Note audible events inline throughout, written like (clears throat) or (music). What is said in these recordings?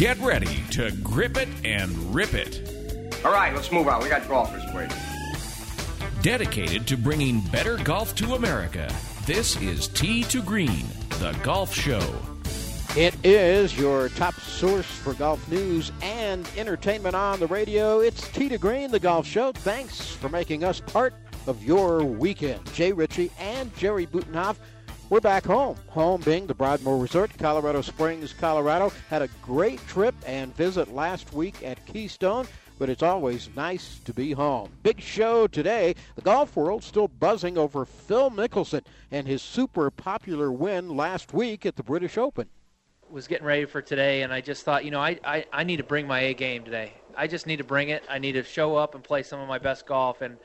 Get ready to grip it and rip it. All right, let's move on. We got golfers waiting. Dedicated to bringing better golf to America, this is Tee to Green, the golf show. It is your top source for golf news and entertainment on the radio. It's Tee to Green, the golf show. Thanks for making us part of your weekend. Jay Ritchie and Jerry Butenhoff. We're back home. Home being the Broadmoor Resort, Colorado Springs, Colorado. Had a great trip and visit last week at Keystone but it's always nice to be home. Big show today. The golf world still buzzing over Phil Mickelson and his super popular win last week at the British Open. Was getting ready for today, and I just thought, you know, I, I, I need to bring my A game today. I just need to bring it. I need to show up and play some of my best golf, and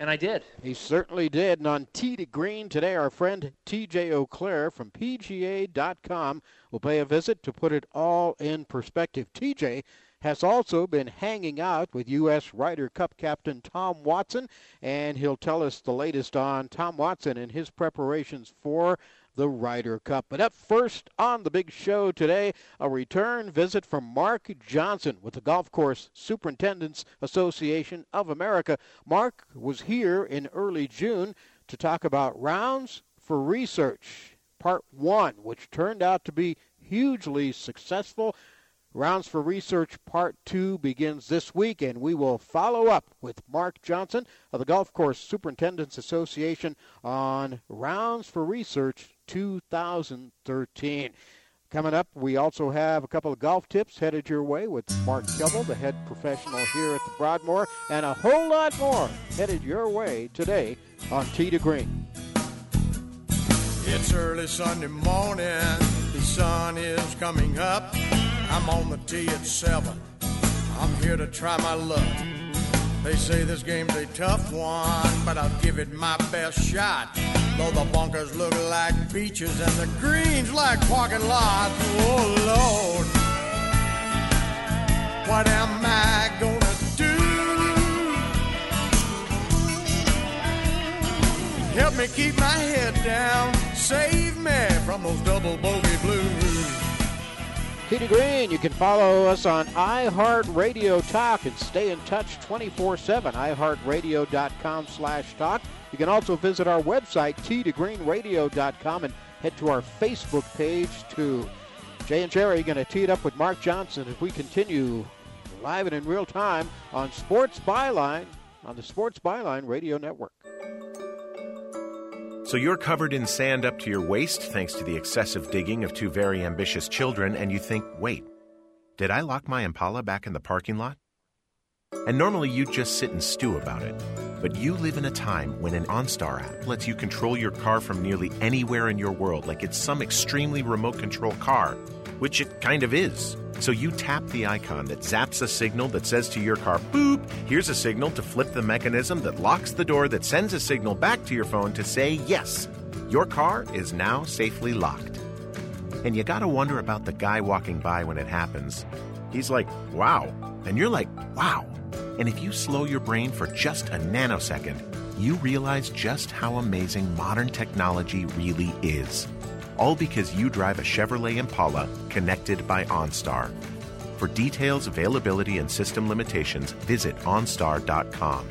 and I did. He certainly did. And on Tee to Green today, our friend TJ Auclair from PGA.com will pay a visit to put it all in perspective. TJ has also been hanging out with U.S. Ryder Cup captain Tom Watson, and he'll tell us the latest on Tom Watson and his preparations for the Ryder Cup. But up first on the big show today, a return visit from Mark Johnson with the Golf Course Superintendents Association of America. Mark was here in early June to talk about rounds for research, part one, which turned out to be hugely successful. Rounds for Research Part 2 begins this week, and we will follow up with Mark Johnson of the Golf Course Superintendents Association on Rounds for Research 2013. Coming up, we also have a couple of golf tips headed your way with Mark Kelble, the head professional here at the Broadmoor, and a whole lot more headed your way today on Tee to Green. It's early Sunday morning, the sun is coming up. I'm on the tee at seven. I'm here to try my luck. They say this game's a tough one, but I'll give it my best shot. Though the bunkers look like beaches and the greens like parking lots. Oh Lord, what am I gonna do? Help me keep my head down, save me from those double bogey blues. To Green. You can follow us on iHeartRadio Talk and stay in touch 24-7, iHeartRadio.com slash talk. You can also visit our website, teetogreenradio.com, and head to our Facebook page, too. Jay and Jerry are going to tee it up with Mark Johnson as we continue live and in real time on Sports Byline on the Sports Byline Radio Network. So you're covered in sand up to your waist thanks to the excessive digging of two very ambitious children, and you think, wait, did I lock my Impala back in the parking lot? And normally you'd just sit and stew about it. But you live in a time when an OnStar app lets you control your car from nearly anywhere in your world like it's some extremely remote control car, which it kind of is. So you tap the icon that zaps a signal that says to your car, boop, here's a signal to flip the mechanism that locks the door that sends a signal back to your phone to say, yes, your car is now safely locked. And you gotta wonder about the guy walking by when it happens. He's like, wow. And you're like, wow. And if you slow your brain for just a nanosecond, you realize just how amazing modern technology really is all because you drive a Chevrolet Impala connected by OnStar. For details, availability, and system limitations, visit OnStar.com.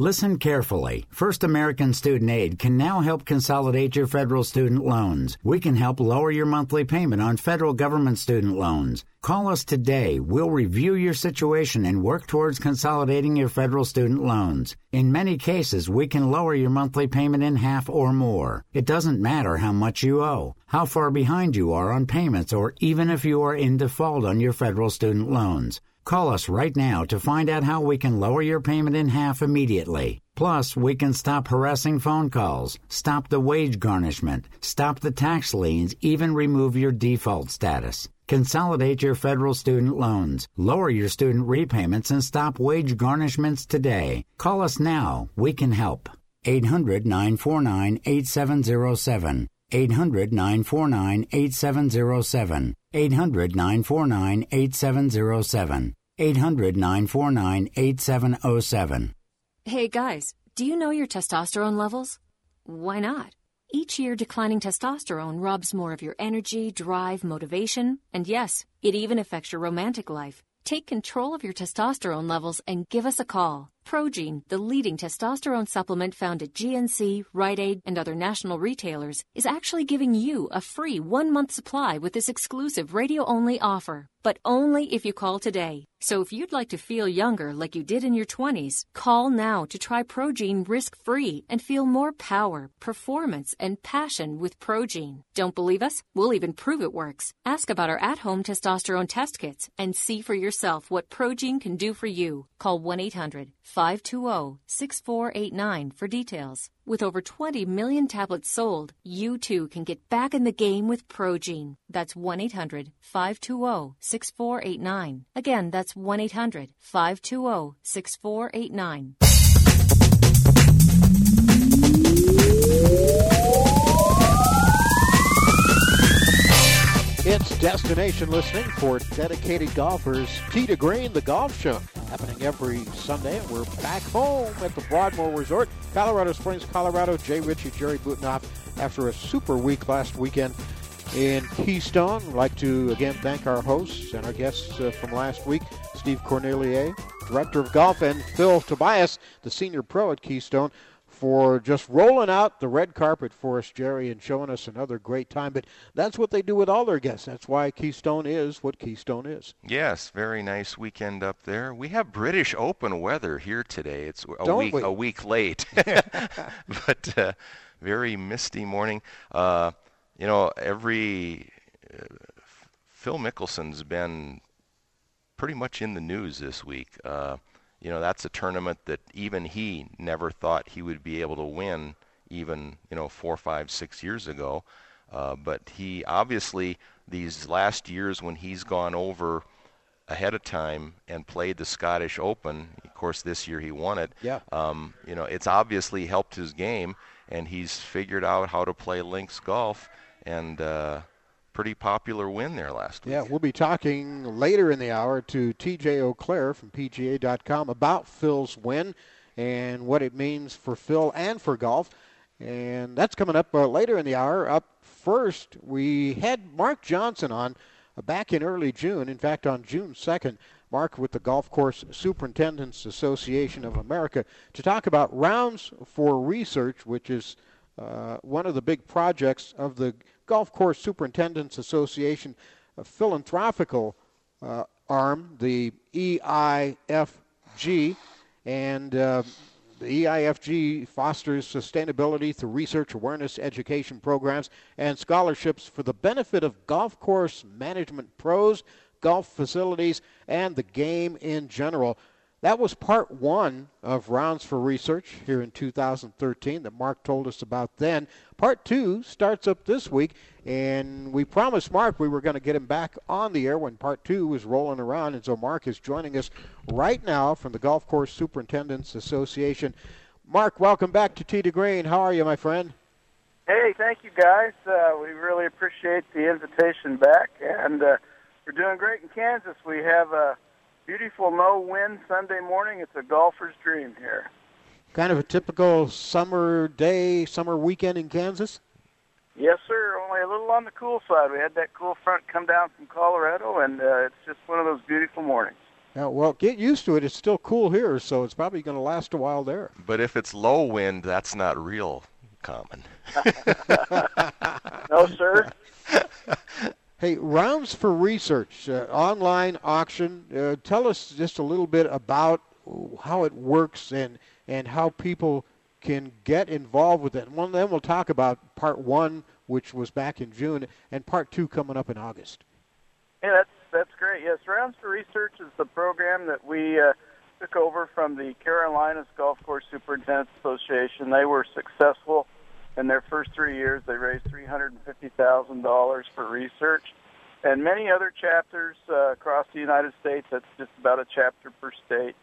Listen carefully. First American Student Aid can now help consolidate your federal student loans. We can help lower your monthly payment on federal government student loans. Call us today. We'll review your situation and work towards consolidating your federal student loans. In many cases, we can lower your monthly payment in half or more. It doesn't matter how much you owe, how far behind you are on payments, or even if you are in default on your federal student loans. Call us right now to find out how we can lower your payment in half immediately. Plus, we can stop harassing phone calls, stop the wage garnishment, stop the tax liens, even remove your default status. Consolidate your federal student loans, lower your student repayments, and stop wage garnishments today. Call us now. We can help. 800 949 8707. 800 949 8707. 800 949 8707. 800 949 8707. Hey guys, do you know your testosterone levels? Why not? Each year, declining testosterone robs more of your energy, drive, motivation, and yes, it even affects your romantic life. Take control of your testosterone levels and give us a call. Progene, the leading testosterone supplement found at GNC, Rite Aid, and other national retailers, is actually giving you a free one month supply with this exclusive radio only offer. But only if you call today. So if you'd like to feel younger like you did in your 20s, call now to try Progene risk free and feel more power, performance, and passion with Progene. Don't believe us? We'll even prove it works. Ask about our at home testosterone test kits and see for yourself what Progene can do for you. Call 1 800 520 6489 for details. With over 20 million tablets sold, you too can get back in the game with Progene. That's 1 800 520 6489. Again, that's 1 It's destination listening for dedicated golfers. Tee to Green, the golf show, happening every Sunday. We're back home at the Broadmoor Resort, Colorado Springs, Colorado. Jay Ritchie, Jerry Butenoff, after a super week last weekend in Keystone. I'd like to again thank our hosts and our guests uh, from last week Steve Cornelier, Director of Golf, and Phil Tobias, the Senior Pro at Keystone, for just rolling out the red carpet for us, Jerry, and showing us another great time. But that's what they do with all their guests. That's why Keystone is what Keystone is. Yes, very nice weekend up there. We have British Open weather here today. It's a Don't week we? a week late, (laughs) (laughs) but uh, very misty morning. Uh, you know, every uh, Phil Mickelson's been pretty much in the news this week. Uh, you know, that's a tournament that even he never thought he would be able to win, even you know four, five, six years ago. Uh, but he obviously these last years when he's gone over ahead of time and played the Scottish Open. Of course, this year he won it. Yeah. Um, you know, it's obviously helped his game, and he's figured out how to play links golf, and uh, pretty popular win there last week. Yeah, we'll be talking later in the hour to TJ Auclair from PGA.com about Phil's win and what it means for Phil and for golf. And that's coming up uh, later in the hour. Up first, we had Mark Johnson on uh, back in early June. In fact, on June 2nd, Mark with the Golf Course Superintendents Association of America to talk about rounds for research, which is uh, one of the big projects of the Golf Course Superintendents Association philanthropical uh, arm, the EIFG, and uh, the EIFG fosters sustainability through research, awareness, education programs, and scholarships for the benefit of golf course management pros, golf facilities, and the game in general. That was part one of Rounds for Research here in 2013 that Mark told us about then. Part two starts up this week, and we promised Mark we were going to get him back on the air when part two was rolling around. And so Mark is joining us right now from the Golf Course Superintendents Association. Mark, welcome back to Tee to Green. How are you, my friend? Hey, thank you guys. Uh, we really appreciate the invitation back, and uh, we're doing great in Kansas. We have a beautiful no wind Sunday morning. It's a golfer's dream here. Kind of a typical summer day, summer weekend in Kansas? Yes, sir. Only a little on the cool side. We had that cool front come down from Colorado, and uh, it's just one of those beautiful mornings. Yeah, well, get used to it. It's still cool here, so it's probably going to last a while there. But if it's low wind, that's not real common. no, sir. (laughs) Hey, rounds for research, uh, online auction. Uh, tell us just a little bit about how it works and and how people can get involved with it. And one, then we'll talk about part one, which was back in June, and part two coming up in August. Yeah, that's that's great. Yes, Rounds for Research is the program that we uh, took over from the Carolinas Golf Course Superintendents Association. They were successful in their first three years. They raised three hundred and fifty thousand dollars for research, and many other chapters uh, across the United States. That's just about a chapter per state.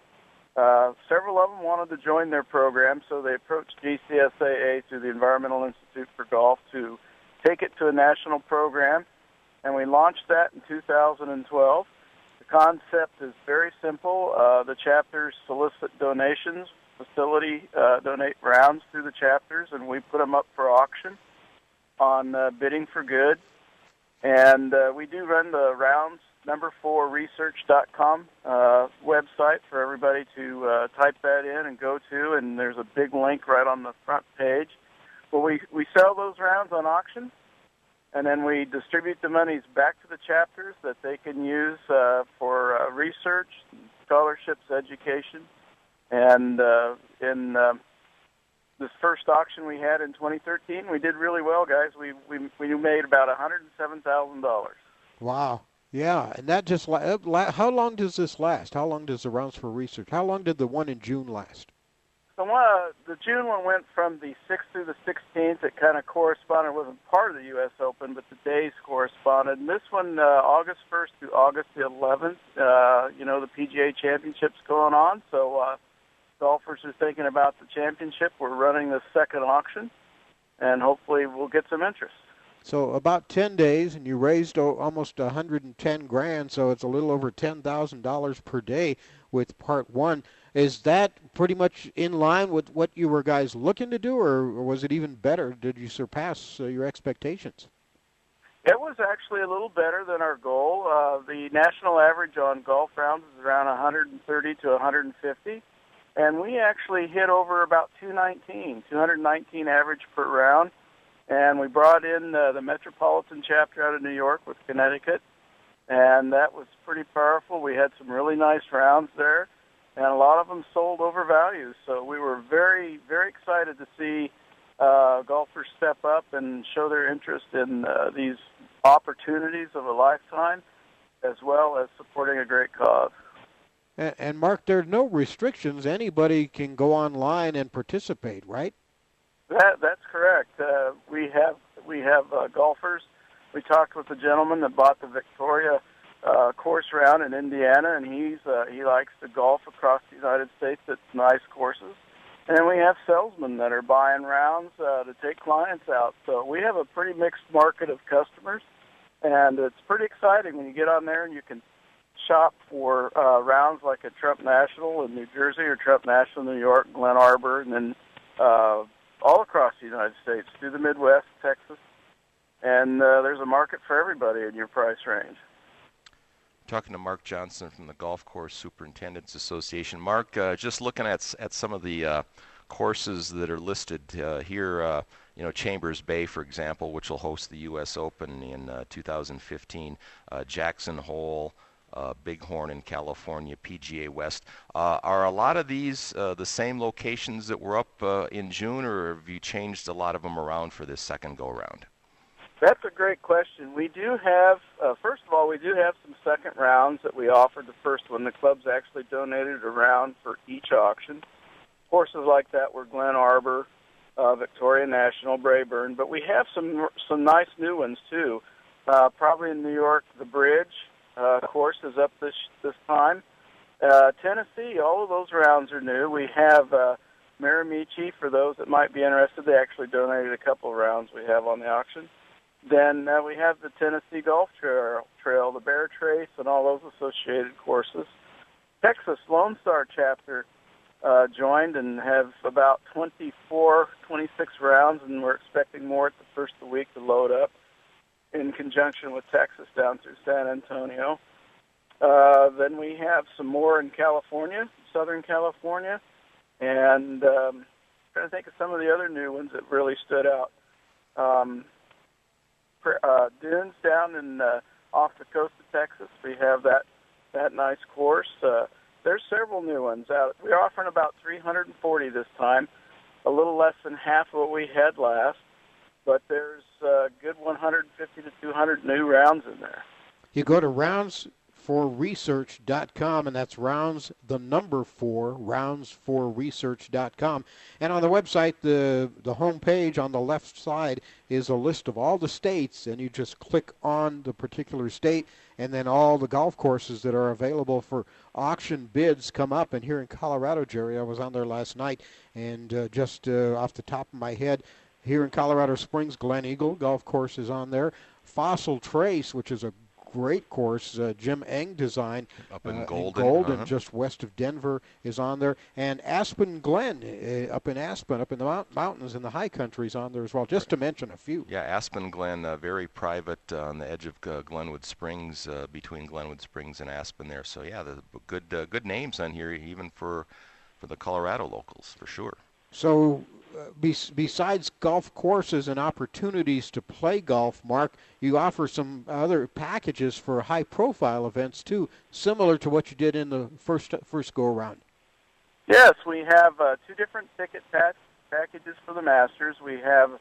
Uh, several of them wanted to join their program, so they approached GCSAA through the Environmental Institute for Golf to take it to a national program, and we launched that in 2012. The concept is very simple. Uh, the chapters solicit donations, facility uh, donate rounds through the chapters, and we put them up for auction. on uh, Bidding for Good, and uh, we do run the rounds number four research.com uh, website for everybody to uh, type that in and go to, and there's a big link right on the front page. Well, we we sell those rounds on auction, and then we distribute the monies back to the chapters that they can use uh, for uh, research, scholarships, education, and uh, in uh, this first auction we had in 2013, we did really well, guys. We we we made about 107 thousand dollars. Wow. Yeah, and that just uh, how long does this last? How long does the rounds for research? How long did the one in June last? The one, uh, the June one went from the 6th through the 16th. It kind of corresponded, wasn't part of the U.S. Open, but the days corresponded. And this one, uh, August 1st through August the 11th, uh, you know, the PGA Championship's going on. So uh, golfers are thinking about the championship. We're running the second auction, and hopefully we'll get some interest. So about 10 days, and you raised almost 110 grand, so it's a little over $10,000 per day with part one. Is that pretty much in line with what you were guys looking to do, or, was it even better? Did you surpass uh, your expectations? It was actually a little better than our goal. Uh, the national average on golf rounds is around 130 to 150, and we actually hit over about 219, 219 average per round and we brought in uh, the metropolitan chapter out of New York with Connecticut, and that was pretty powerful. We had some really nice rounds there, and a lot of them sold over value. So we were very, very excited to see uh, golfers step up and show their interest in uh, these opportunities of a lifetime, as well as supporting a great cause. And, and Mark, there are no restrictions. Anybody can go online and participate, right? That that's correct. Uh, we have we have uh, golfers. We talked with a gentleman that bought the Victoria uh, course round in Indiana, and he's uh, he likes to golf across the United States at nice courses. And we have salesmen that are buying rounds uh, to take clients out. So we have a pretty mixed market of customers, and it's pretty exciting when you get on there and you can shop for uh, rounds like a Trump National in New Jersey or Trump National in New York, Glen Arbor, and then uh, all across the United States, through the Midwest, Texas, and uh, there's a market for everybody in your price range. Talking to Mark Johnson from the Golf Course Superintendents Association. Mark, uh, just looking at at some of the uh, courses that are listed uh, here, uh, you know Chambers Bay, for example, which will host the U.S. Open in uh, 2015, Jackson Hole uh, Bighorn in California, PGA West. Uh, are a lot of these uh, the same locations that were up uh, in June, or have you changed a lot of them around for this second go round? That's a great question. We do have, uh, first of all, we do have some second rounds that we offered the first one. The clubs actually donated a round for each auction. Courses like that were Glen Arbor, uh, Victoria National, Braeburn, but we have some some nice new ones too. Probably in New York, the Bridge, uh, course is up this this time. Uh, Tennessee, all of those rounds are new. We have uh, Mirimichi for those that might be interested. They actually donated a couple of rounds we have on the auction. Then uh, we have the Tennessee Golf Trail, Trail, the Bear Trace, and all those associated courses. Texas Lone Star chapter uh, joined and have about 24, 26 rounds, and we're expecting more at the first of the week to load up in conjunction with Texas down through San Antonio. Uh, then we have some more in California, Southern California, and um, trying to think of some of the other new ones that really stood out. Um, uh, dunes down in uh, off the coast of Texas, we have that that nice course. Uh, there's several new ones out. We're offering about 340 this time, a little less than half of what we had last but there's a good 150 to 200 new rounds in there. You go to roundsforresearch.com, and that's rounds the number four roundsforresearch.com. And on the website, the the home page on the left side is a list of all the states, and you just click on the particular state, and then all the golf courses that are available for auction bids come up. And here in Colorado, Jerry, I was on there last night, and uh, just uh, off the top of my head here in Colorado Springs, Glen Eagle Golf Course is on there. Fossil Trace, which is a great course. Uh, Jim Engh design up in uh, Golden, in Golden uh-huh. just west of Denver, is on there, and Aspen Glen uh, up in Aspen, up in the mount- mountains in the high country, is on there as well. Just to mention a few. Yeah, Aspen Glen, uh, very private uh, on the edge of uh, Glenwood Springs, uh, between Glenwood Springs and Aspen there. So yeah, the good uh, good names on here, even for for the Colorado locals, for sure. So, besides golf courses and opportunities to play golf, Mark, you offer some other packages for high-profile events too, similar to what you did in the first first go around. Yes, we have uh, two different ticket pack- packages for the Masters. We have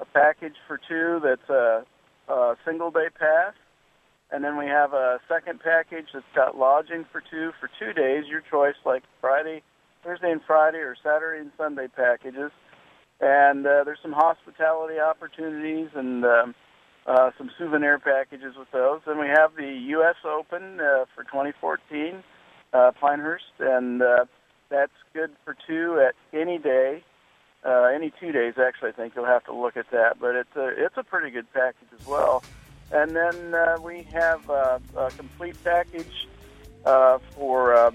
a package for two that's a, a single day pass, and then we have a second package that's got lodging for two for two days, your choice, like Friday, Thursday and Friday, or Saturday and Sunday packages. And uh, there's some hospitality opportunities and um, uh, some souvenir packages with those. And we have the U.S. Open uh, for 2014, uh, Pinehurst, and uh, that's good for two at any day, uh, any two days actually. I think you'll have to look at that, but it's a it's a pretty good package as well. And then uh, we have uh, a complete package uh, for uh,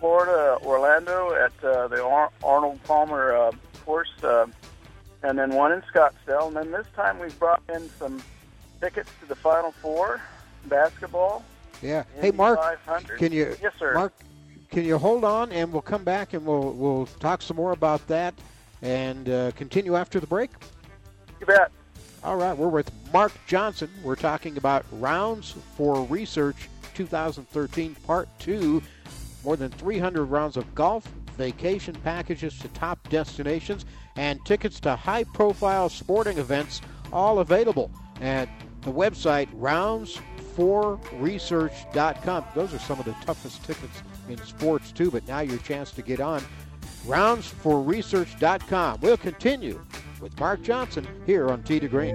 Florida, Orlando at uh, the Ar- Arnold Palmer uh, course, uh, and then one in Scottsdale. And then this time we've brought in some tickets to the Final Four basketball. Yeah. Hey, Mark, 500. can you? Yes, sir. Mark, can you hold on and we'll come back and we'll we'll talk some more about that and uh, continue after the break. You bet. All right, we're with Mark Johnson. We're talking about Rounds for Research 2013 Part 2. More than 300 rounds of golf, vacation packages to top destinations, and tickets to high profile sporting events, all available at the website roundsforresearch.com. Those are some of the toughest tickets in sports, too, but now your chance to get on roundsforresearch.com. We'll continue with Mark Johnson here on Tee to Green.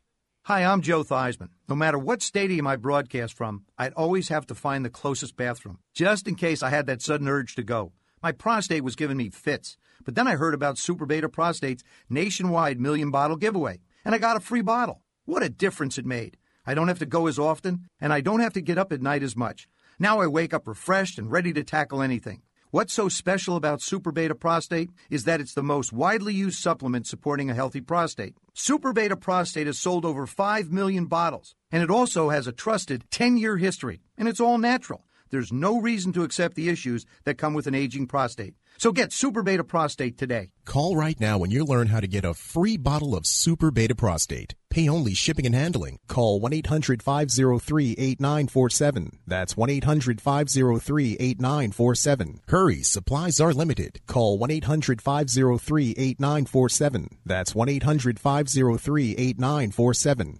Hi, I'm Joe Theismann. No matter what stadium I broadcast from, I'd always have to find the closest bathroom, just in case I had that sudden urge to go. My prostate was giving me fits, but then I heard about Super Beta Prostate's nationwide million bottle giveaway, and I got a free bottle. What a difference it made. I don't have to go as often, and I don't have to get up at night as much. Now I wake up refreshed and ready to tackle anything. What's so special about Super Beta Prostate is that it's the most widely used supplement supporting a healthy prostate. Super Beta Prostate has sold over 5 million bottles, and it also has a trusted 10 year history, and it's all natural. There's no reason to accept the issues that come with an aging prostate. So get Super Beta Prostate today. Call right now when you learn how to get a free bottle of Super Beta Prostate. Pay only shipping and handling. Call 1 800 503 8947. That's 1 800 503 8947. Hurry, supplies are limited. Call 1 800 503 8947. That's 1 800 503 8947.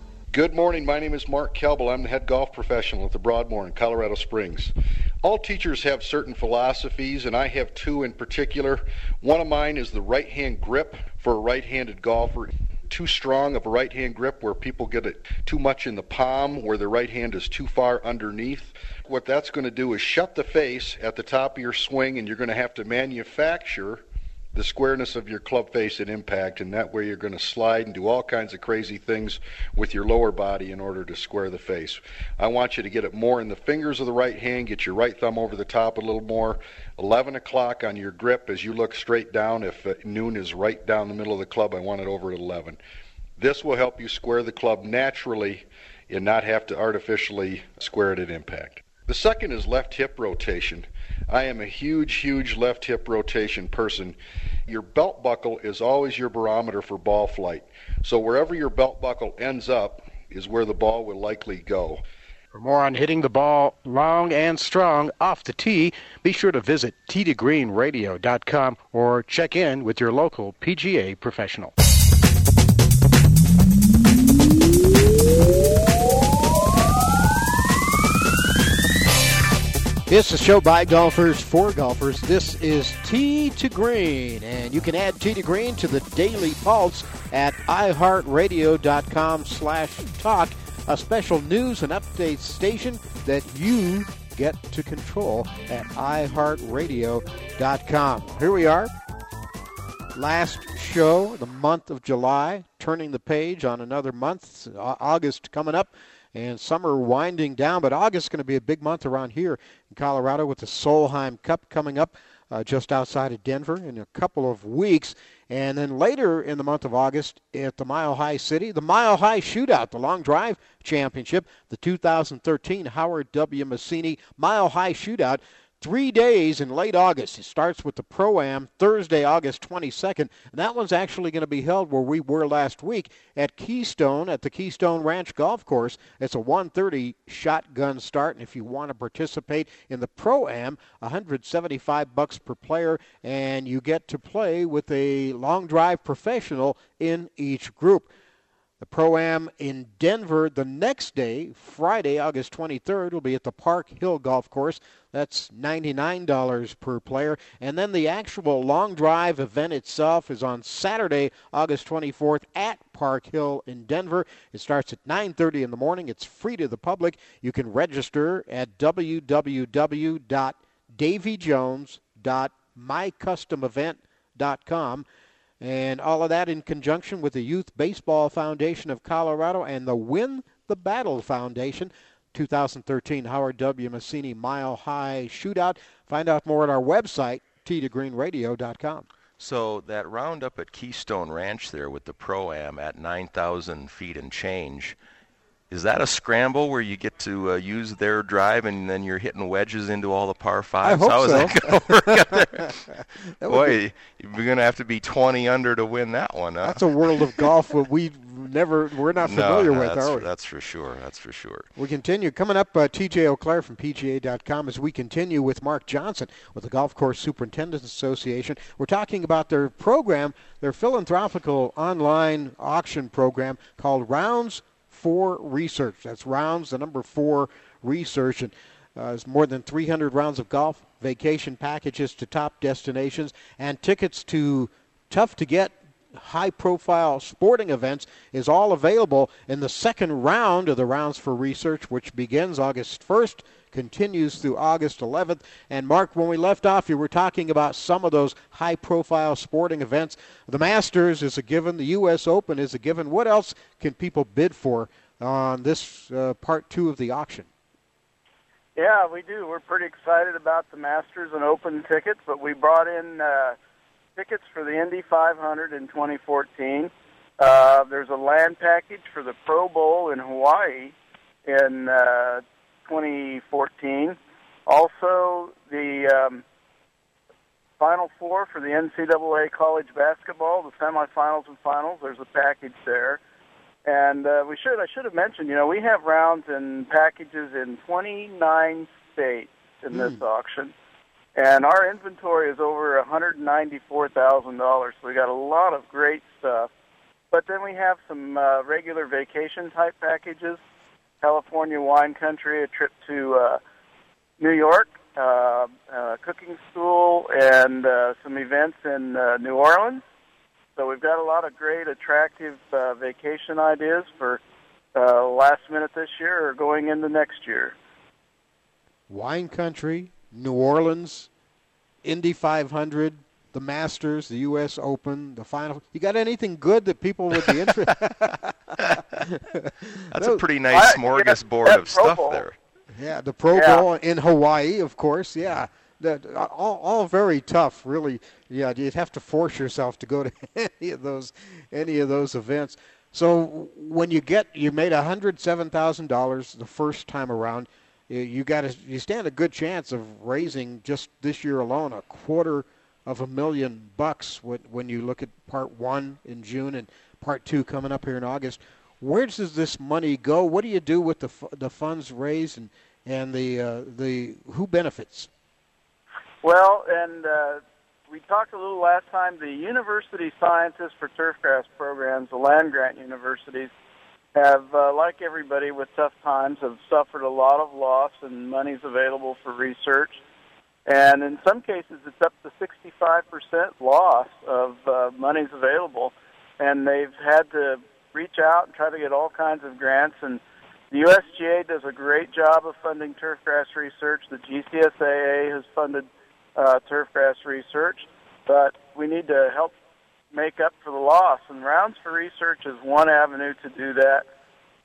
Good morning. My name is Mark Kelbel. I'm the head golf professional at the Broadmoor in Colorado Springs. All teachers have certain philosophies, and I have two in particular. One of mine is the right hand grip for a right handed golfer too strong of a right hand grip where people get it too much in the palm, where the right hand is too far underneath. What that's going to do is shut the face at the top of your swing, and you're going to have to manufacture the squareness of your club face at impact, and that way you're going to slide and do all kinds of crazy things with your lower body in order to square the face. I want you to get it more in the fingers of the right hand, get your right thumb over the top a little more. 11 o'clock on your grip as you look straight down. If uh, noon is right down the middle of the club, I want it over at 11. This will help you square the club naturally and not have to artificially square it at impact. The second is left hip rotation. I am a huge, huge left hip rotation person. Your belt buckle is always your barometer for ball flight. So wherever your belt buckle ends up is where the ball will likely go. For more on hitting the ball long and strong off the tee, be sure to visit teetogreenradio.com or check in with your local PGA professional. It's a show by golfers for golfers. This is Tee to Green, and you can add Tee to Green to the Daily Pulse at iHeartRadio.com slash talk, a special news and update station that you get to control at iHeartRadio.com. Here we are, last show, the month of July, turning the page on another month, August coming up and summer winding down. But August is going to be a big month around here in Colorado with the Solheim Cup coming up uh, just outside of Denver in a couple of weeks. And then later in the month of August at the Mile High City, the Mile High Shootout, the Long Drive Championship, the 2013 Howard W. Massini Mile High Shootout three days in late August. It starts with the Pro Am Thursday, August 22nd. And that one's actually going to be held where we were last week at Keystone at the Keystone Ranch Golf Course. It's a 130 shotgun start. And if you want to participate in the Pro Am, 175 bucks per player, and you get to play with a long drive professional in each group. The Pro Am in Denver the next day, Friday, August 23rd, will be at the Park Hill Golf Course. That's $99 per player. And then the actual long drive event itself is on Saturday, August 24th at Park Hill in Denver. It starts at 9:30 in the morning. It's free to the public. You can register at www.davyjones.mycustomevent.com. And all of that in conjunction with the Youth Baseball Foundation of Colorado and the Win the Battle Foundation. 2013 Howard W. Massini Mile High Shootout. Find out more at our website, teetogreenradio.com. So that roundup at Keystone Ranch there with the Pro Am at 9,000 feet and change, is that a scramble where you get to uh, use their drive and then you're hitting wedges into all the par fives? I hope How is so. that going to work (laughs) (laughs) out there? Boy, be- you're going to have to be 20 under to win that one. Huh? That's a world of golf where we never we're not (laughs) familiar no, with, are we? That's for sure. That's for sure. We continue coming up. Uh, T.J. Auclair from PGA.com as we continue with Mark Johnson with the Golf Course Superintendents Association. We're talking about their program, their philanthropical online auction program called Rounds for Research. That's Rounds, the number four research, and uh, there's more than 300 rounds of golf, vacation packages to top destinations, and tickets to tough to get high profile sporting events is all available in the second round of the Rounds for Research, which begins August 1st, continues through August 11th. And Mark, when we left off, you were talking about some of those high profile sporting events. The Masters is a given, the U.S. Open is a given. What else can people bid for on this uh, part two of the auction? Yeah, we do. We're pretty excited about the Masters and Open tickets, but we brought in. Uh, tickets for the Indy 500 in 2014. Uh, there's a land package for the Pro Bowl in Hawaii in uh, 2014. Also, the um, Final Four for the NCAA college basketball, the semifinals and finals. There's a package there, and uh, we should I should have mentioned. You know, we have rounds and packages in 29 states in this mm. auction and our inventory is over $194,000. So we got a lot of great stuff. But then we have some uh, regular vacation type packages, California wine country, a trip to uh, New York, uh, uh, cooking school, and uh, some events in uh, New Orleans. So we've got a lot of great, attractive uh, vacation ideas for uh, last minute this year or going into next year. Wine country, New Orleans, Indy 500, the Masters, the U.S. Open, the final. You got anything good that people would be interested? (laughs) That's a pretty nice smorgasbord yeah, of stuff Bowl. there. Yeah, the Pro yeah. Bowl in Hawaii, of course. Yeah, that uh, all, all very tough. Really, yeah. You'd have to force yourself to go to (laughs) any of those any of those events. So when you get you made hundred seven thousand dollars the first time around you got you stand a good chance of raising just this year alone a quarter of a million bucks when you look at part one in June and part two coming up here in August. Where does this money go? What do you do with the the funds raised and and the uh, the who benefits? Well, and uh, we talked a little last time. The university scientists for turfgrass programs, the land grant universities, have, uh, like everybody with tough times, have suffered a lot of loss and money's available for research. And in some cases, it's up to 65% loss of uh, monies available. And they've had to reach out and try to get all kinds of grants. And the USGA does a great job of funding turfgrass research. The GCSAA has funded uh, turfgrass research. But we need to help make up for the loss. And Rounds for Research is one avenue to do that,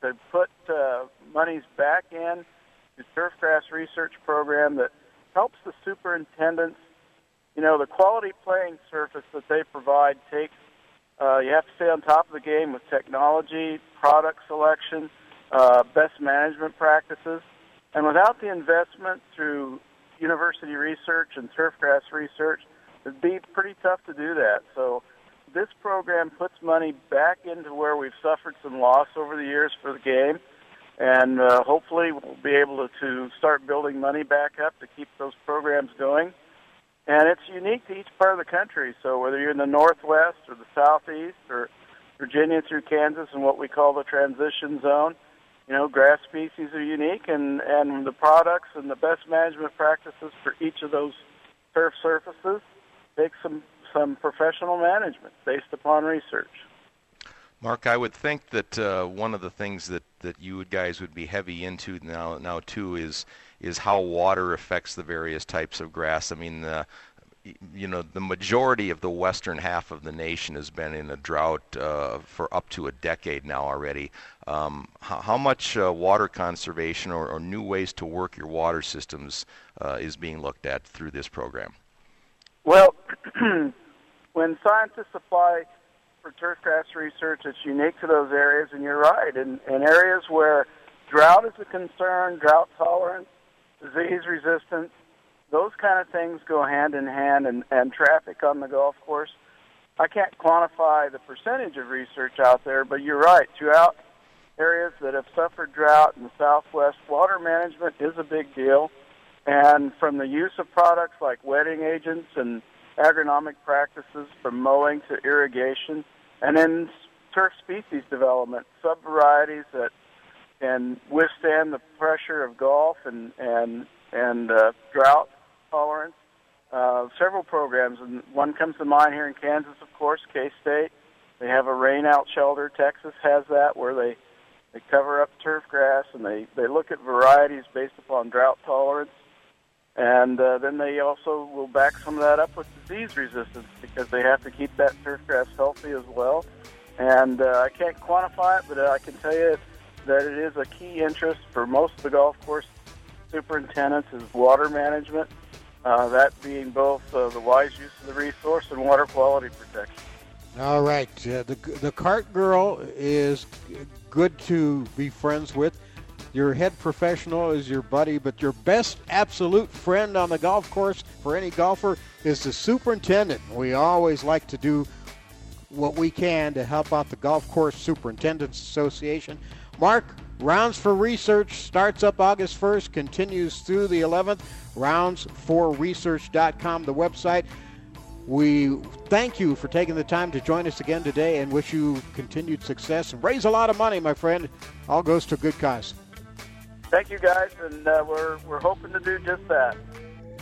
to put uh, monies back in the turfgrass research program that helps the superintendents. You know, the quality playing surface that they provide takes, uh, you have to stay on top of the game with technology, product selection, uh, best management practices. And without the investment through university research and turfgrass research, it'd be pretty tough to do that. So this program puts money back into where we've suffered some loss over the years for the game, and uh, hopefully we'll be able to, start building money back up to keep those programs going. And it's unique to each part of the country. So whether you're in the Northwest or the Southeast or Virginia through Kansas and what we call the transition zone, you know, grass species are unique, and and the products and the best management practices for each of those turf surfaces take some some professional management based upon research. Mark, I would think that uh, one of the things that, that you guys would be heavy into now now too is is how water affects the various types of grass. I mean, uh, you know, the majority of the western half of the nation has been in a drought uh, for up to a decade now already. Um, how, how, much uh, water conservation or, or, new ways to work your water systems uh, is being looked at through this program? Well, (clears throat) when scientists apply for turfgrass research, it's unique to those areas, and you're right. In, in areas where drought is a concern, drought tolerance, disease resistance, those kind of things go hand in hand, and, and traffic on the golf course. I can't quantify the percentage of research out there, but you're right. Throughout areas that have suffered drought in the Southwest, water management is a big deal. And from the use of products like wetting agents and agronomic practices from mowing to irrigation, and then turf species development, sub varieties that can withstand the pressure of golf and and and uh, drought tolerance. Uh, several programs, and one comes to mind here in Kansas, of course, K State. They have a rain out shelter. Texas has that where they they cover up turf grass and they they look at varieties based upon drought tolerance. And uh, then they also will back some of that up with disease resistance because they have to keep that turf grass healthy as well. And uh, I can't quantify it, but I can tell you that it is a key interest for most of the golf course superintendents is water management. Uh, that being both uh, the wise use of the resource and water quality protection. All right, uh, the the cart girl is good to be friends with. Your head professional is your buddy, but your best absolute friend on the golf course for any golfer is the superintendent. We always like to do what we can to help out the Golf Course Superintendents Association. Mark, Rounds for Research starts up August 1st, continues through the 11th. Rounds4Research.com, the website. We thank you for taking the time to join us again today and wish you continued success and raise a lot of money, my friend. All goes to a good cause. Thank you, guys, and uh, we're, we're hoping to do just that.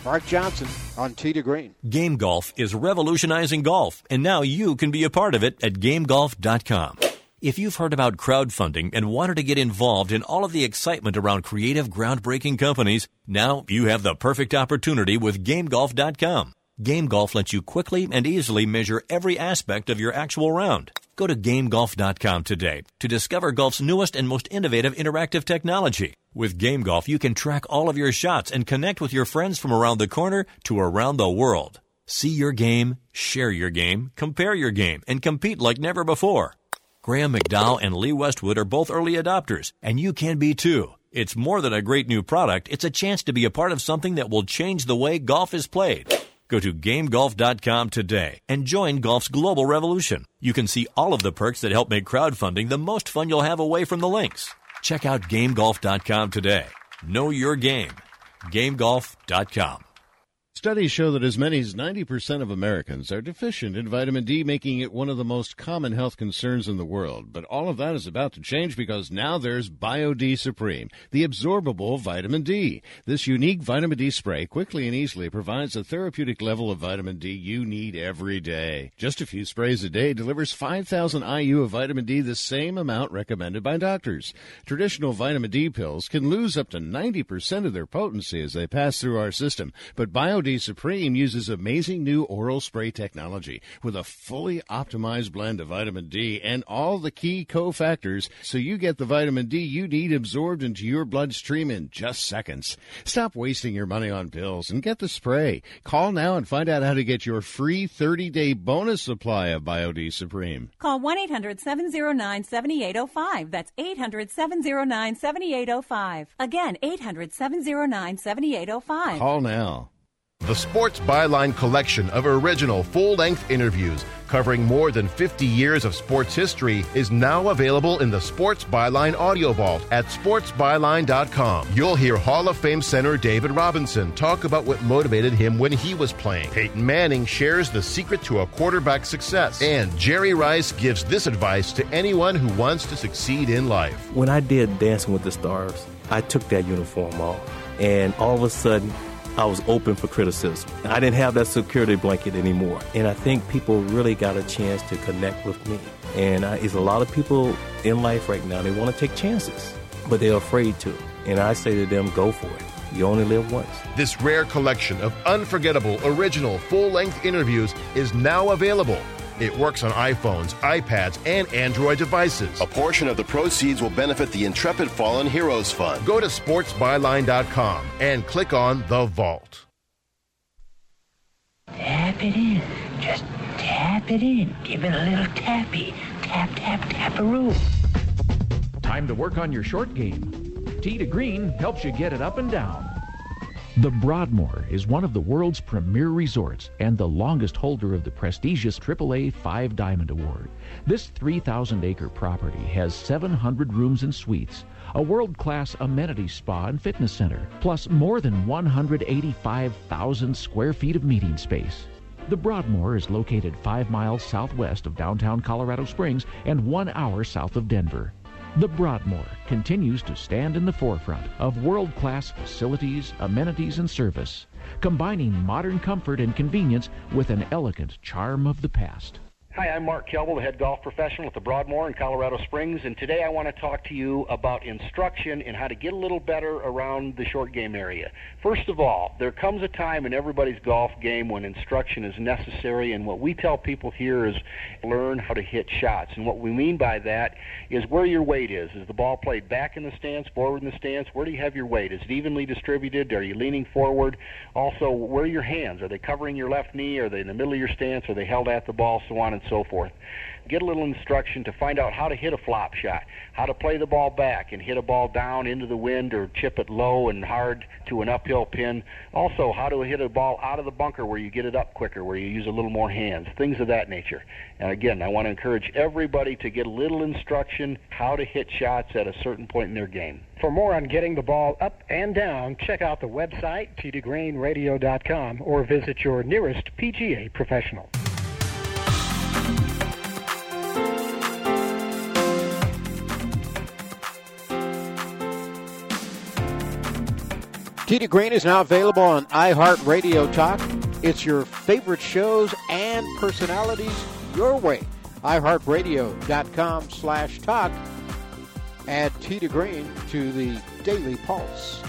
Mark Johnson on Tee to Green. Game Golf is revolutionizing golf, and now you can be a part of it at GameGolf.com. If you've heard about crowdfunding and wanted to get involved in all of the excitement around creative, groundbreaking companies, now you have the perfect opportunity with GameGolf.com. Game Golf lets you quickly and easily measure every aspect of your actual round. Go to GameGolf.com today to discover golf's newest and most innovative interactive technology. With GameGolf, you can track all of your shots and connect with your friends from around the corner to around the world. See your game, share your game, compare your game, and compete like never before. Graham McDowell and Lee Westwood are both early adopters, and you can be too. It's more than a great new product, it's a chance to be a part of something that will change the way golf is played. Go to GameGolf.com today and join golf's global revolution. You can see all of the perks that help make crowdfunding the most fun you'll have away from the links. Check out GameGolf.com today. Know your game. GameGolf.com. Studies show that as many as 90% of Americans are deficient in vitamin D, making it one of the most common health concerns in the world. But all of that is about to change because now there's BioD Supreme, the absorbable vitamin D. This unique vitamin D spray quickly and easily provides the therapeutic level of vitamin D you need every day. Just a few sprays a day delivers 5,000 IU of vitamin D, the same amount recommended by doctors. Traditional vitamin D pills can lose up to 90% of their potency as they pass through our system, but BioD Supreme uses amazing new oral spray technology with a fully optimized blend of vitamin D and all the key cofactors so you get the vitamin D you need absorbed into your bloodstream in just seconds. Stop wasting your money on pills and get the spray. Call now and find out how to get your free 30-day bonus supply of BioD Supreme. Call 1-800-709-7805. That's 800-709-7805. Again, 800-709-7805. Call now. The Sports Byline collection of original full length interviews covering more than 50 years of sports history is now available in the Sports Byline Audio Vault at sportsbyline.com. You'll hear Hall of Fame center David Robinson talk about what motivated him when he was playing. Peyton Manning shares the secret to a quarterback's success. And Jerry Rice gives this advice to anyone who wants to succeed in life. When I did Dancing with the Stars, I took that uniform off, and all of a sudden, I was open for criticism. I didn't have that security blanket anymore. And I think people really got a chance to connect with me. And I, there's a lot of people in life right now, they want to take chances, but they're afraid to. And I say to them, go for it. You only live once. This rare collection of unforgettable, original, full length interviews is now available. It works on iPhones, iPads, and Android devices. A portion of the proceeds will benefit the Intrepid Fallen Heroes Fund. Go to sportsbyline.com and click on The Vault. Tap it in. Just tap it in. Give it a little tappy. Tap, tap, tap a taparoo. Time to work on your short game. Tee to Green helps you get it up and down. The Broadmoor is one of the world's premier resorts and the longest holder of the prestigious AAA Five Diamond Award. This 3,000 acre property has 700 rooms and suites, a world class amenity spa and fitness center, plus more than 185,000 square feet of meeting space. The Broadmoor is located five miles southwest of downtown Colorado Springs and one hour south of Denver. The Broadmoor continues to stand in the forefront of world class facilities, amenities, and service, combining modern comfort and convenience with an elegant charm of the past. Hi, I'm Mark Kelble, the head golf professional at the Broadmoor in Colorado Springs, and today I want to talk to you about instruction and how to get a little better around the short game area. First of all, there comes a time in everybody's golf game when instruction is necessary, and what we tell people here is learn how to hit shots. And what we mean by that is where your weight is. Is the ball played back in the stance, forward in the stance? Where do you have your weight? Is it evenly distributed? Are you leaning forward? Also, where are your hands? Are they covering your left knee? Are they in the middle of your stance? Are they held at the ball? So on and so forth. Get a little instruction to find out how to hit a flop shot, how to play the ball back and hit a ball down into the wind or chip it low and hard to an uphill pin. Also, how to hit a ball out of the bunker where you get it up quicker, where you use a little more hands, things of that nature. And again, I want to encourage everybody to get a little instruction how to hit shots at a certain point in their game. For more on getting the ball up and down, check out the website, t2greenradio.com, or visit your nearest PGA professional. To Green is now available on iHeartRadio Talk. It's your favorite shows and personalities your way. iHeartRadio.com slash talk. Add to Green to the Daily Pulse.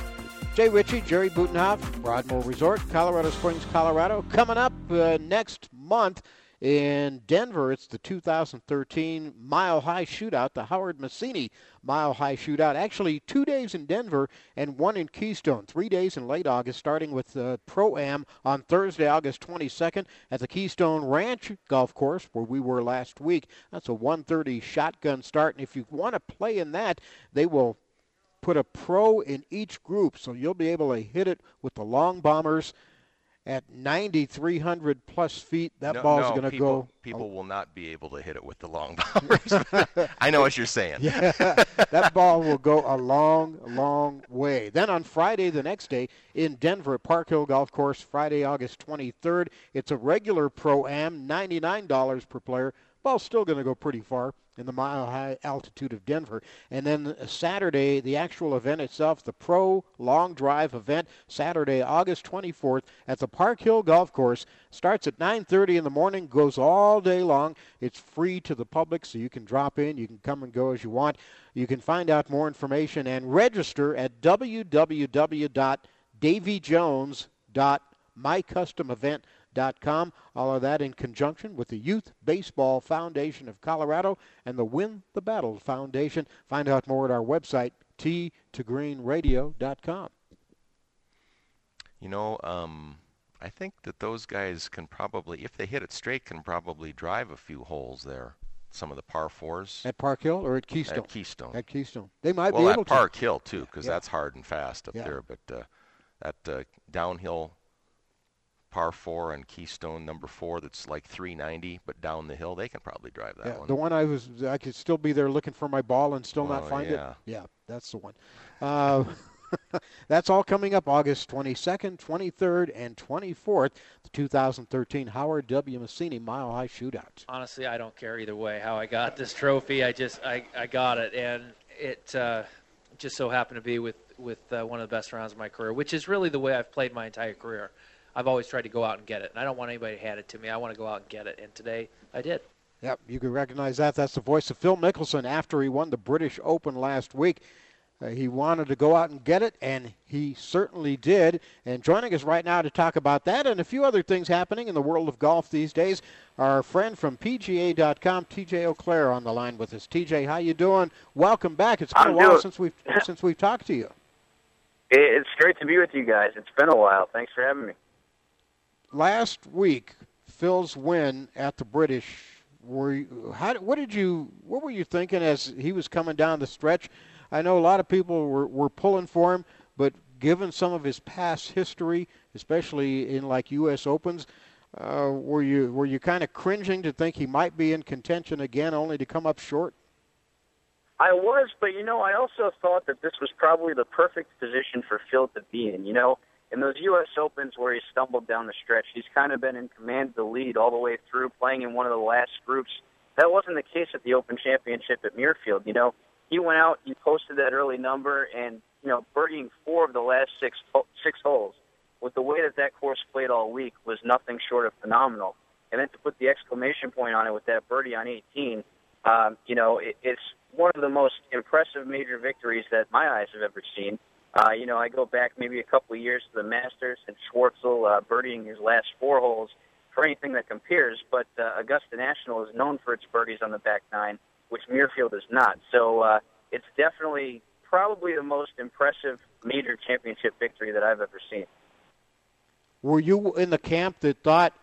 Jay Ritchie, Jerry Butenhoff, Broadmoor Resort, Colorado Springs, Colorado. Coming up uh, next month in Denver, it's the 2013 Mile High Shootout, the Howard Massini Mile High Shootout. Actually, two days in Denver and one in Keystone. Three days in late August, starting with the Pro Am on Thursday, August 22nd at the Keystone Ranch Golf Course, where we were last week. That's a 1:30 shotgun start, and if you want to play in that, they will put a pro in each group, so you'll be able to hit it with the long bombers at 9,300 plus feet. That no, ball's no, going to go. People will not be able to hit it with the long (laughs) bombers. (laughs) I know what you're saying. Yeah, (laughs) that ball will go a long, long way. Then on Friday, the next day, in Denver Park Hill Golf Course, Friday, August 23rd, it's a regular pro am, $99 per player. Ball's still going to go pretty far in the mile high altitude of Denver. And then uh, Saturday, the actual event itself, the Pro Long Drive event, Saturday, August 24th at the Park Hill Golf Course. Starts at 9:30 in the morning, goes all day long. It's free to the public, so you can drop in, you can come and go as you want. You can find out more information and register at www.davyjones.mycustomevent.com. All of that in conjunction with the Youth Baseball Foundation of Colorado and the Win the Battle Foundation. Find out more at our website, t2greenradio.com. You know, um, I think that those guys can probably, if they hit it straight, can probably drive a few holes there. Some of the par fours at Park Hill or at Keystone. At Keystone. At Keystone, they might well, be able to. Well, at. Park Hill too, because Yeah. that's hard and fast up Yeah. there. But uh, that uh, downhill par four and Keystone number four, that's like 390, but down the hill, they can probably drive that Yeah, one. the one I was, I could still be there looking for my ball and still not Oh, find yeah. it. Yeah, that's the one. Uh, (laughs) that's all coming up August 22nd, 23rd, and 24th. The 2013 Howard W. Massini Mile High Shootout. honestly, I don't care either way how I got this trophy. I just I, I got it, and it uh, just so happened to be with with uh, one of the best rounds of my career, which is really the way I've played my entire career. I've always tried to go out and get it, and I don't want anybody to hand it to me. I want to go out and get it, and today I did. Yep, you can recognize that. That's the voice of Phil Mickelson after he won the British Open last week. Uh, he wanted to go out and get it, and he certainly did. And joining us right now to talk about that and a few other things happening in the world of golf these days, our friend from PGA.com, TJ Auclair, on the line with us. TJ, how you doing? Welcome back. It's been I'm a while doing- since we've since we've talked to you. (laughs) It's great to be with you guys. It's been a while. Thanks for having me. Last week, Phil's win at the British. Were you, how? What did you? What were you thinking as he was coming down the stretch? I know a lot of people were, were pulling for him, but given some of his past history, especially in like U.S. Opens, uh, were you were you kind of cringing to think he might be in contention again, only to come up short? I was, but you know, I also thought that this was probably the perfect position for Phil to be in. You know, in those U.S. Opens where he stumbled down the stretch, he's kind of been in command of the lead all the way through, playing in one of the last groups. That wasn't the case at the Open Championship at Muirfield. You know, he went out, he posted that early number, and you know, birdieing four of the last six six holes. With the way that that course played all week was nothing short of phenomenal. And then to put the exclamation point on it with that birdie on 18, um, you know, it, it's one of the most impressive major victories that my eyes have ever seen. Uh, you know, I go back maybe a couple of years to the Masters and Schwartzel uh, birdieing his last four holes for anything that compares. But uh, Augusta National is known for its birdies on the back nine, which Muirfield is not. So uh, it's definitely probably the most impressive major championship victory that I've ever seen. Were you in the camp that thought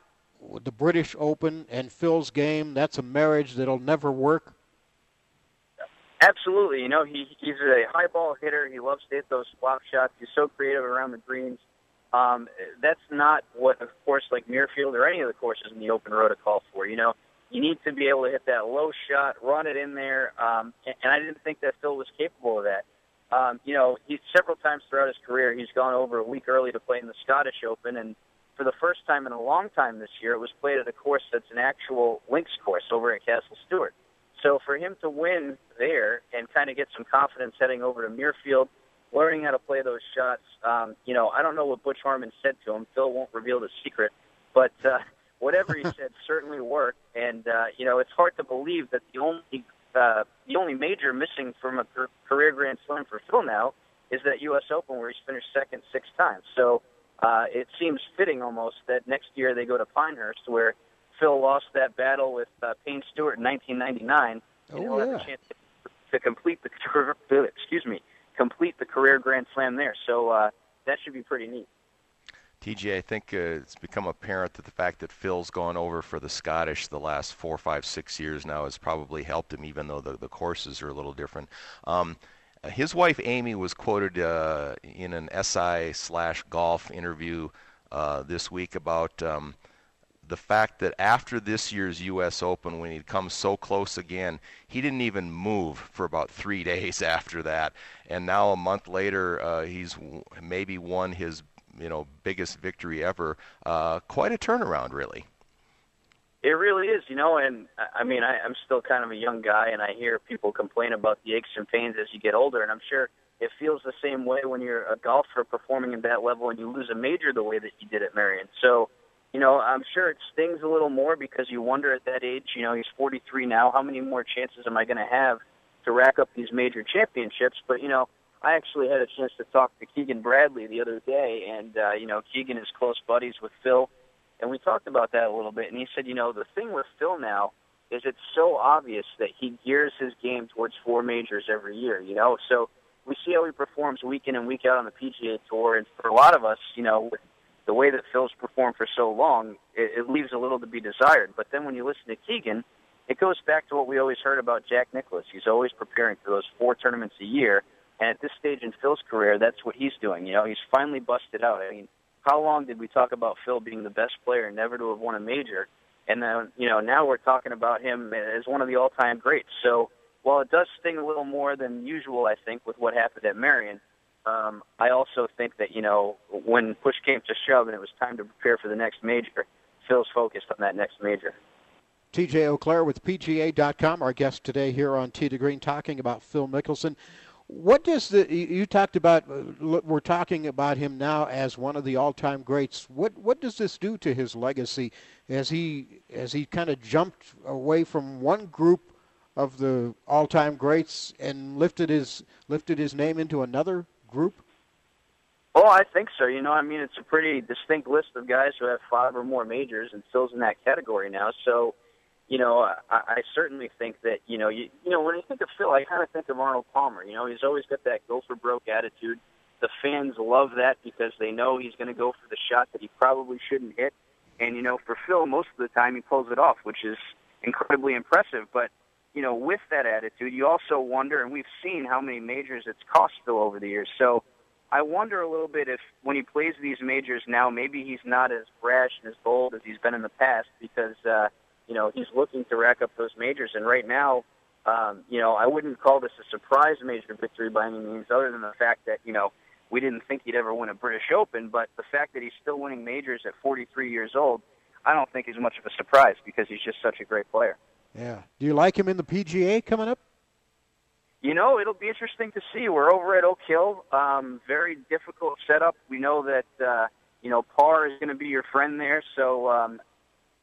the British Open and Phil's game, that's a marriage that'll never work? Absolutely. You know, he he's a high ball hitter. He loves to hit those flop shots. He's so creative around the greens. Um, that's not what a course like Muirfield or any of the courses in the open road are called for. You know, you need to be able to hit that low shot, run it in there. Um, and, and I didn't think that Phil was capable of that. Um, you know, he's several times throughout his career, he's gone over a week early to play in the Scottish Open, and for the first time in a long time this year, it was played at a course that's an actual links course over at Castle Stuart. So for him to win there and kind of get some confidence heading over to Muirfield, learning how to play those shots, um, you know, I don't know what Butch Harmon said to him. Phil won't reveal the secret, but uh, whatever he said (laughs) certainly worked. And uh, you know, it's hard to believe that the only uh, the only major missing from a career Grand Slam for Phil now is that U.S. Open where he's finished second six times. So uh, it seems fitting almost that next year they go to Pinehurst where Phil lost that battle with uh, Payne Stewart in 1999. Oh, and he'll yeah. have a chance to complete the (laughs) excuse me complete the career Grand Slam there. So uh, that should be pretty neat. TJ, I think uh, it's become apparent that the fact that Phil's gone over for the Scottish the last four, five, six years now has probably helped him, even though the, the courses are a little different. Um, his wife Amy was quoted uh, in an SI slash golf interview uh, this week about um, the fact that after this year's U.S. Open, when he'd come so close again, he didn't even move for about three (laughs) days after that. And now a month later, uh, he's w- maybe won his you know biggest victory ever. Uh, quite a turnaround, really. It really is, you know, and I mean, I, I'm still kind of a young guy, and I hear people complain about the aches and pains as you get older, and I'm sure it feels the same way when you're a golfer performing at that level and you lose a major the way that you did at Merion. So, you know, I'm sure it stings a little more because you wonder at that age, you know, he's 43 now, how many more chances am I going to have to rack up these major championships? But, you know, I actually had a chance to talk to Keegan Bradley the other day, and, uh, you know, Keegan is close buddies with Phil and we talked about that a little bit. And he said, you know, the thing with Phil now is it's so obvious that he gears his game towards four majors every year. You know, so we see how he performs week in and week out on the PGA Tour, and for a lot of us, you know, with the way that Phil's performed for so long, it, it leaves a little to be desired. But then when you listen to Keegan, it goes back to what we always heard about Jack Nicklaus. He's always preparing for those four tournaments a year, and at this stage in Phil's career, that's what he's doing. You know, he's finally busted out. I mean how long did we talk about Phil being the best player never to have won a major? And then, you know, now we're talking about him as one of the all-time greats. So while it does sting a little more than usual, I think, with what happened at Merion, um, I also think that, you know, when push came to shove and it was time to prepare for the next major, Phil's focused on that next major. TJ Auclair with PGA.com, our guest today here on Tee to Green, talking about Phil Mickelson. What does the you talked about? Uh, we're talking about him now as one of the all-time greats. What what does this do to his legacy as he as he kind of jumped away from one group of the all-time greats and lifted his lifted his name into another group? Oh, I think so. You know, I mean, it's a pretty distinct list of guys who have five or more majors, and Phil's in that category now. So you know, I, I certainly think that you know, you, you know, when you think of Phil, I kind of think of Arnold Palmer. You know, he's always got that go for broke attitude. The fans love that because they know he's going to go for the shot that he probably shouldn't hit. And you know, for Phil, most of the time he pulls it off, which is incredibly impressive. But you know, with that attitude, you also wonder, and we've seen how many majors it's cost Phil over the years. So I wonder a little bit if when he plays these majors now, maybe he's not as brash and as bold as he's been in the past because uh, you know he's looking to rack up those majors. And right now, um, you know, I wouldn't call this a surprise major victory by any means, other than the fact that you know we didn't think he'd ever win a British Open. But the fact that he's still winning majors at 43 years old, I don't think is much of a surprise because he's just such a great player. Yeah. Do you like him in the PGA coming up? You know, it'll be interesting to see. We're over at Oak Hill. Um, very difficult setup. We know that uh, you know par is going to be your friend there, so um,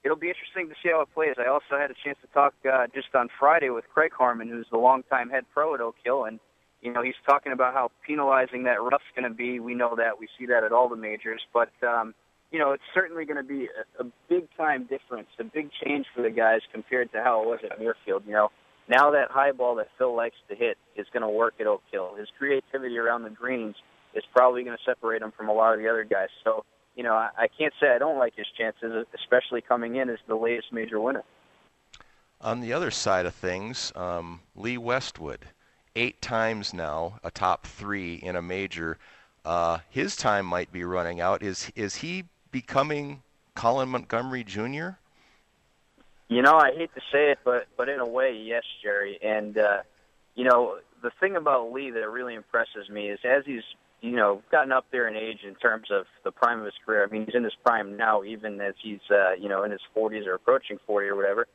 it'll be interesting to see how it plays. I also had a chance to talk uh, just on Friday with Craig Harmon, who's the longtime head pro at Oak Hill, and you know he's talking about how penalizing that rough's going to be. We know that we see that at all the majors, but um, you know it's certainly going to be a, a big time difference, a big change for the guys compared to how it was at Muirfield. You know now that high ball that Phil likes to hit is going to work at Oak Hill. His creativity around the greens is probably going to separate him from a lot of the other guys. So, you know, I, I can't say I don't like his chances, especially coming in as the latest major winner. On the other side of things, um, Lee Westwood, eight times now a top three in a major. Uh, his time might be running out. Is is he becoming Colin Montgomerie Jr.? You know, I hate to say it, but but in a way, yes, Jerry. And uh, you know, the thing about Lee that really impresses me is as he's you know gotten up there in age in terms of the prime of his career. I mean, he's in his prime now, even as he's uh, you know in his 40s or approaching 40 or whatever.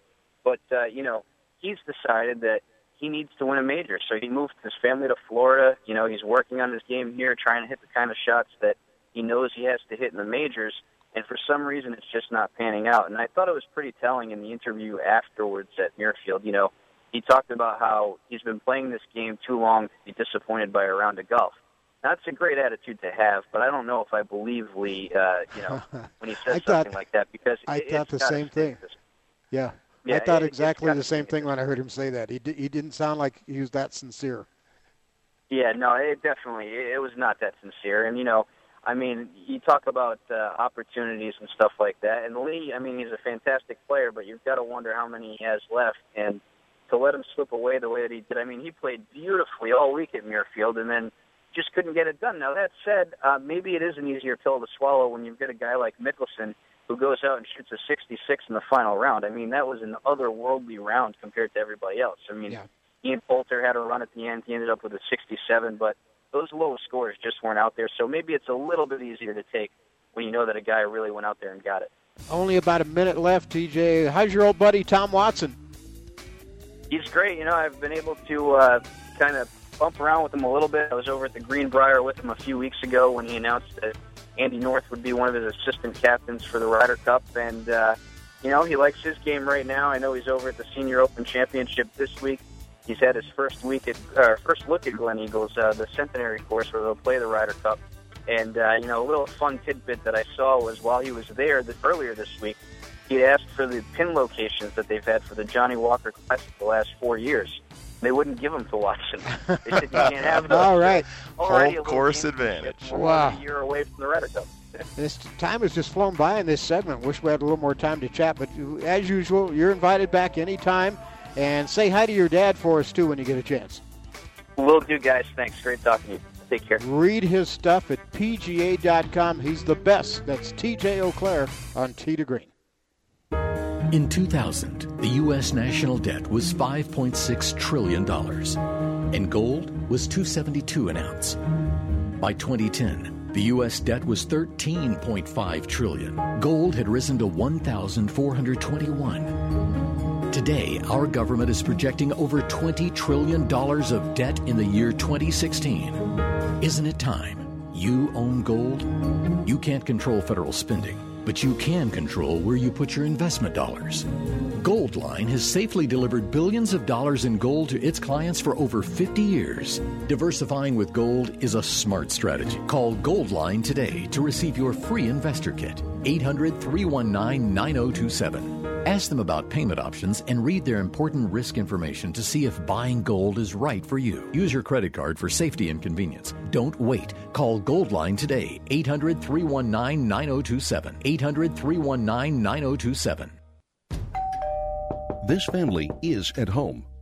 But uh, you know, he's decided that he needs to win a major, so he moved his family to Florida. You know, he's working on his game here, trying to hit the kind of shots that he knows he has to hit in the majors and for some reason it's just not panning out. And I thought it was pretty telling in the interview afterwards at Muirfield. You know, he talked about how he's been playing this game too long to be disappointed by a round of golf. That's a great attitude to have, but I don't know if I believe Lee, uh, you know, (laughs) when he says thought, something like that because I it, thought the same thing. Yeah. Yeah, I thought it, exactly the same thing when I heard him say that. He d- he didn't sound like he was that sincere. Yeah, no, it definitely it was not that sincere, and you know, I mean, you talk about uh, opportunities and stuff like that. And Lee, I mean, he's a fantastic player, but you've got to wonder how many he has left. And to let him slip away the way that he did, I mean, he played beautifully all week at Muirfield and then just couldn't get it done. Now, that said, uh, maybe it is an easier pill to swallow when you've got a guy like Mickelson who goes out and shoots a 66 in the final round. I mean, that was an otherworldly round compared to everybody else. I mean, yeah. Ian Poulter had a run at the end. He ended up with a 67, but those low scores just weren't out there. So maybe it's a little bit easier to take when you know that a guy really went out there and got it. Only about a minute left, TJ. How's your old buddy Tom Watson? He's great. You know, I've been able to uh, kind of bump around with him a little bit. I was over at the Greenbrier with him a few weeks ago when he announced that Andy North would be one of his assistant captains for the Ryder Cup, and uh, you know he likes his game right now. I know he's over at the Senior Open Championship this week. He's had his first week at uh, first look at Gleneagles, uh, the Centenary course where they'll play the Ryder Cup. And uh, you know, a little fun tidbit that I saw was while he was there the, earlier this week, he asked for the pin locations that they've had for the Johnnie Walker Classic the last four years. They wouldn't give them to Watson. They said you can't have (laughs) those. All right. Already Home a course advantage. Wow. A year away from the Ryder Cup. (laughs) This time has just flown by in this segment. Wish we had a little more time to chat, but as usual, you're invited back anytime. And say hi to your dad for us too when you get a chance. Will do, guys. Thanks. Great talking to you. Take care. Read his stuff at PGA.com. He's the best. That's TJ Auclair on Tee to Green. In 2000, the U.S. national debt was $5.6 trillion, and gold was 272 an ounce. By 2010, the U.S. debt was 13.5 trillion. Gold had risen to 1,421. Today, our government is projecting over $20 trillion of debt in the year 2016. Isn't it time? You own gold? You can't control federal spending, but you can control where you put your investment dollars. Goldline has safely delivered billions of dollars in gold to its clients for over 50 years. Diversifying with gold is a smart strategy. Call Goldline today to receive your free investor kit. 800 319 9027. Ask them about payment options and read their important risk information to see if buying gold is right for you. Use your credit card for safety and convenience. Don't wait. Call Goldline today. 800 319 9027. 800 319 9027. This family is at home.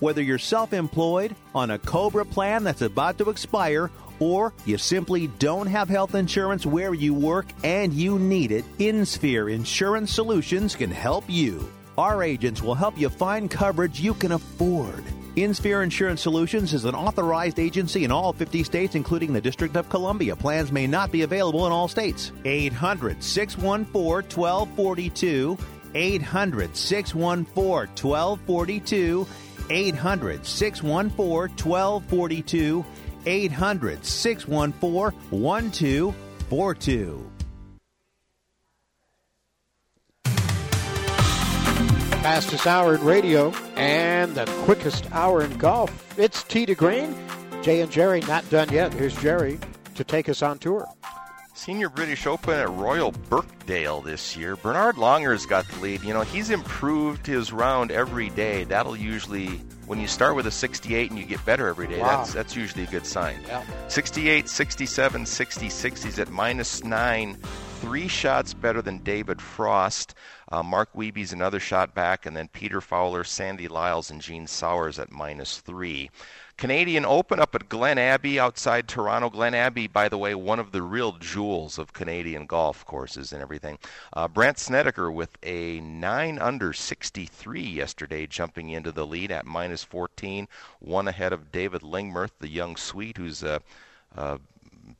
Whether you're self employed, on a COBRA plan that's about to expire, or you simply don't have health insurance where you work and you need it, InSphere Insurance Solutions can help you. Our agents will help you find coverage you can afford. InSphere Insurance Solutions is an authorized agency in all 50 states, including the District of Columbia. Plans may not be available in all states. 800 614 1242. 800 614 1242. 800 614 1242. 800 614 1242. Fastest hour in radio and the quickest hour in golf. It's Tee to Green. Jay and Jerry not done yet. Here's Jerry to take us on tour. Senior British Open at Royal Birkdale this year. Bernhard Langer's got the lead. You know, he's improved his round every day. That'll usually, when you start with a 68 and you get better every day, Wow. that's that's usually a good sign. Yeah. 68, 67, 66. He's at minus nine, three shots better than David Frost. Uh, Mark Wiebe's another shot back, and then Peter Fowler, Sandy Lyles, and Gene Sauers at minus three. Canadian Open up at Glen Abbey outside Toronto. Glen Abbey, by the way, one of the real jewels of Canadian golf courses and everything. Uh, Brandt Snedeker with a 9 under 63 yesterday, jumping into the lead at minus 14, one ahead of David Lingmerth, the young Swede, who's uh, uh,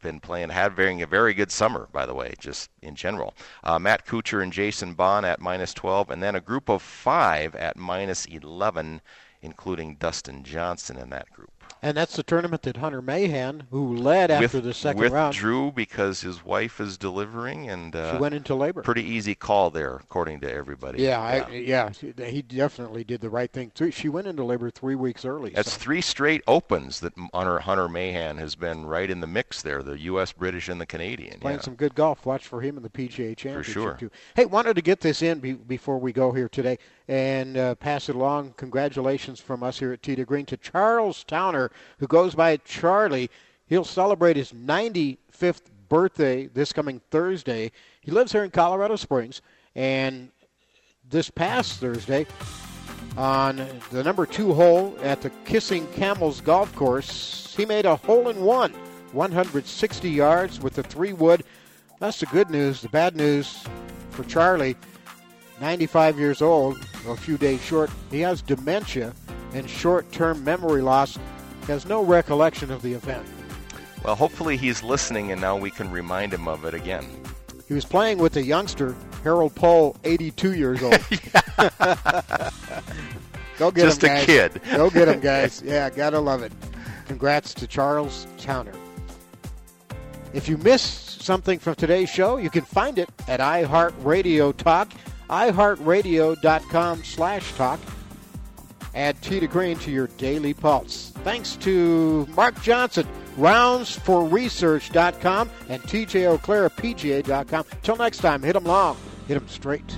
been playing, having a very good summer, by the way, just in general. Uh, Matt Kuchar and Jason Bohn at minus 12, and then a group of five at minus 11, including Dustin Johnson in that group. And that's the tournament that Hunter Mahan, who led after With- the second round, withdrew because his wife is delivering, and uh, She went into labor. Pretty easy call there, according to everybody. yeah, I, yeah, she- he definitely did the right thing. too. She went into labor three weeks early. That's so- three straight opens that Hunter, Hunter Mahan has been right in the mix there, the U.S., British, and the Canadian. playing yeah. some good golf. Watch for him in the PGA Championship sure. too. Hey, wanted to get this in be, before we go here today and uh, pass it along. Congratulations from us here at to Green to Charles Towner, who goes by Charlie. He'll celebrate his 95th birthday this coming Thursday. He lives here in Colorado Springs, and this past Thursday on the number two hole at the Kissing Camels Golf Course, he made a hole in one, 160 yards with the three wood. That's the good news. The bad news for Charlie, 95 years old, a few days short, he has dementia and short term memory loss. He has no recollection of the event. Well, hopefully he's listening, and now we can remind him of it again. He was playing with a youngster, Harold Pohl, 82 years old. (laughs) Go get Just him, a kid. Go get him, guys. Yeah, gotta love it. Congrats to Charles Towner. If you missed something from today's show, you can find it at iHeartRadio Talk, iHeartRadio.com slash talk. Add Tee to Green to your daily pulse. Thanks to Mark Johnson, roundsforresearch.com, and TJ Auclair, PGA.com. Till next time, hit 'em long, hit 'em straight.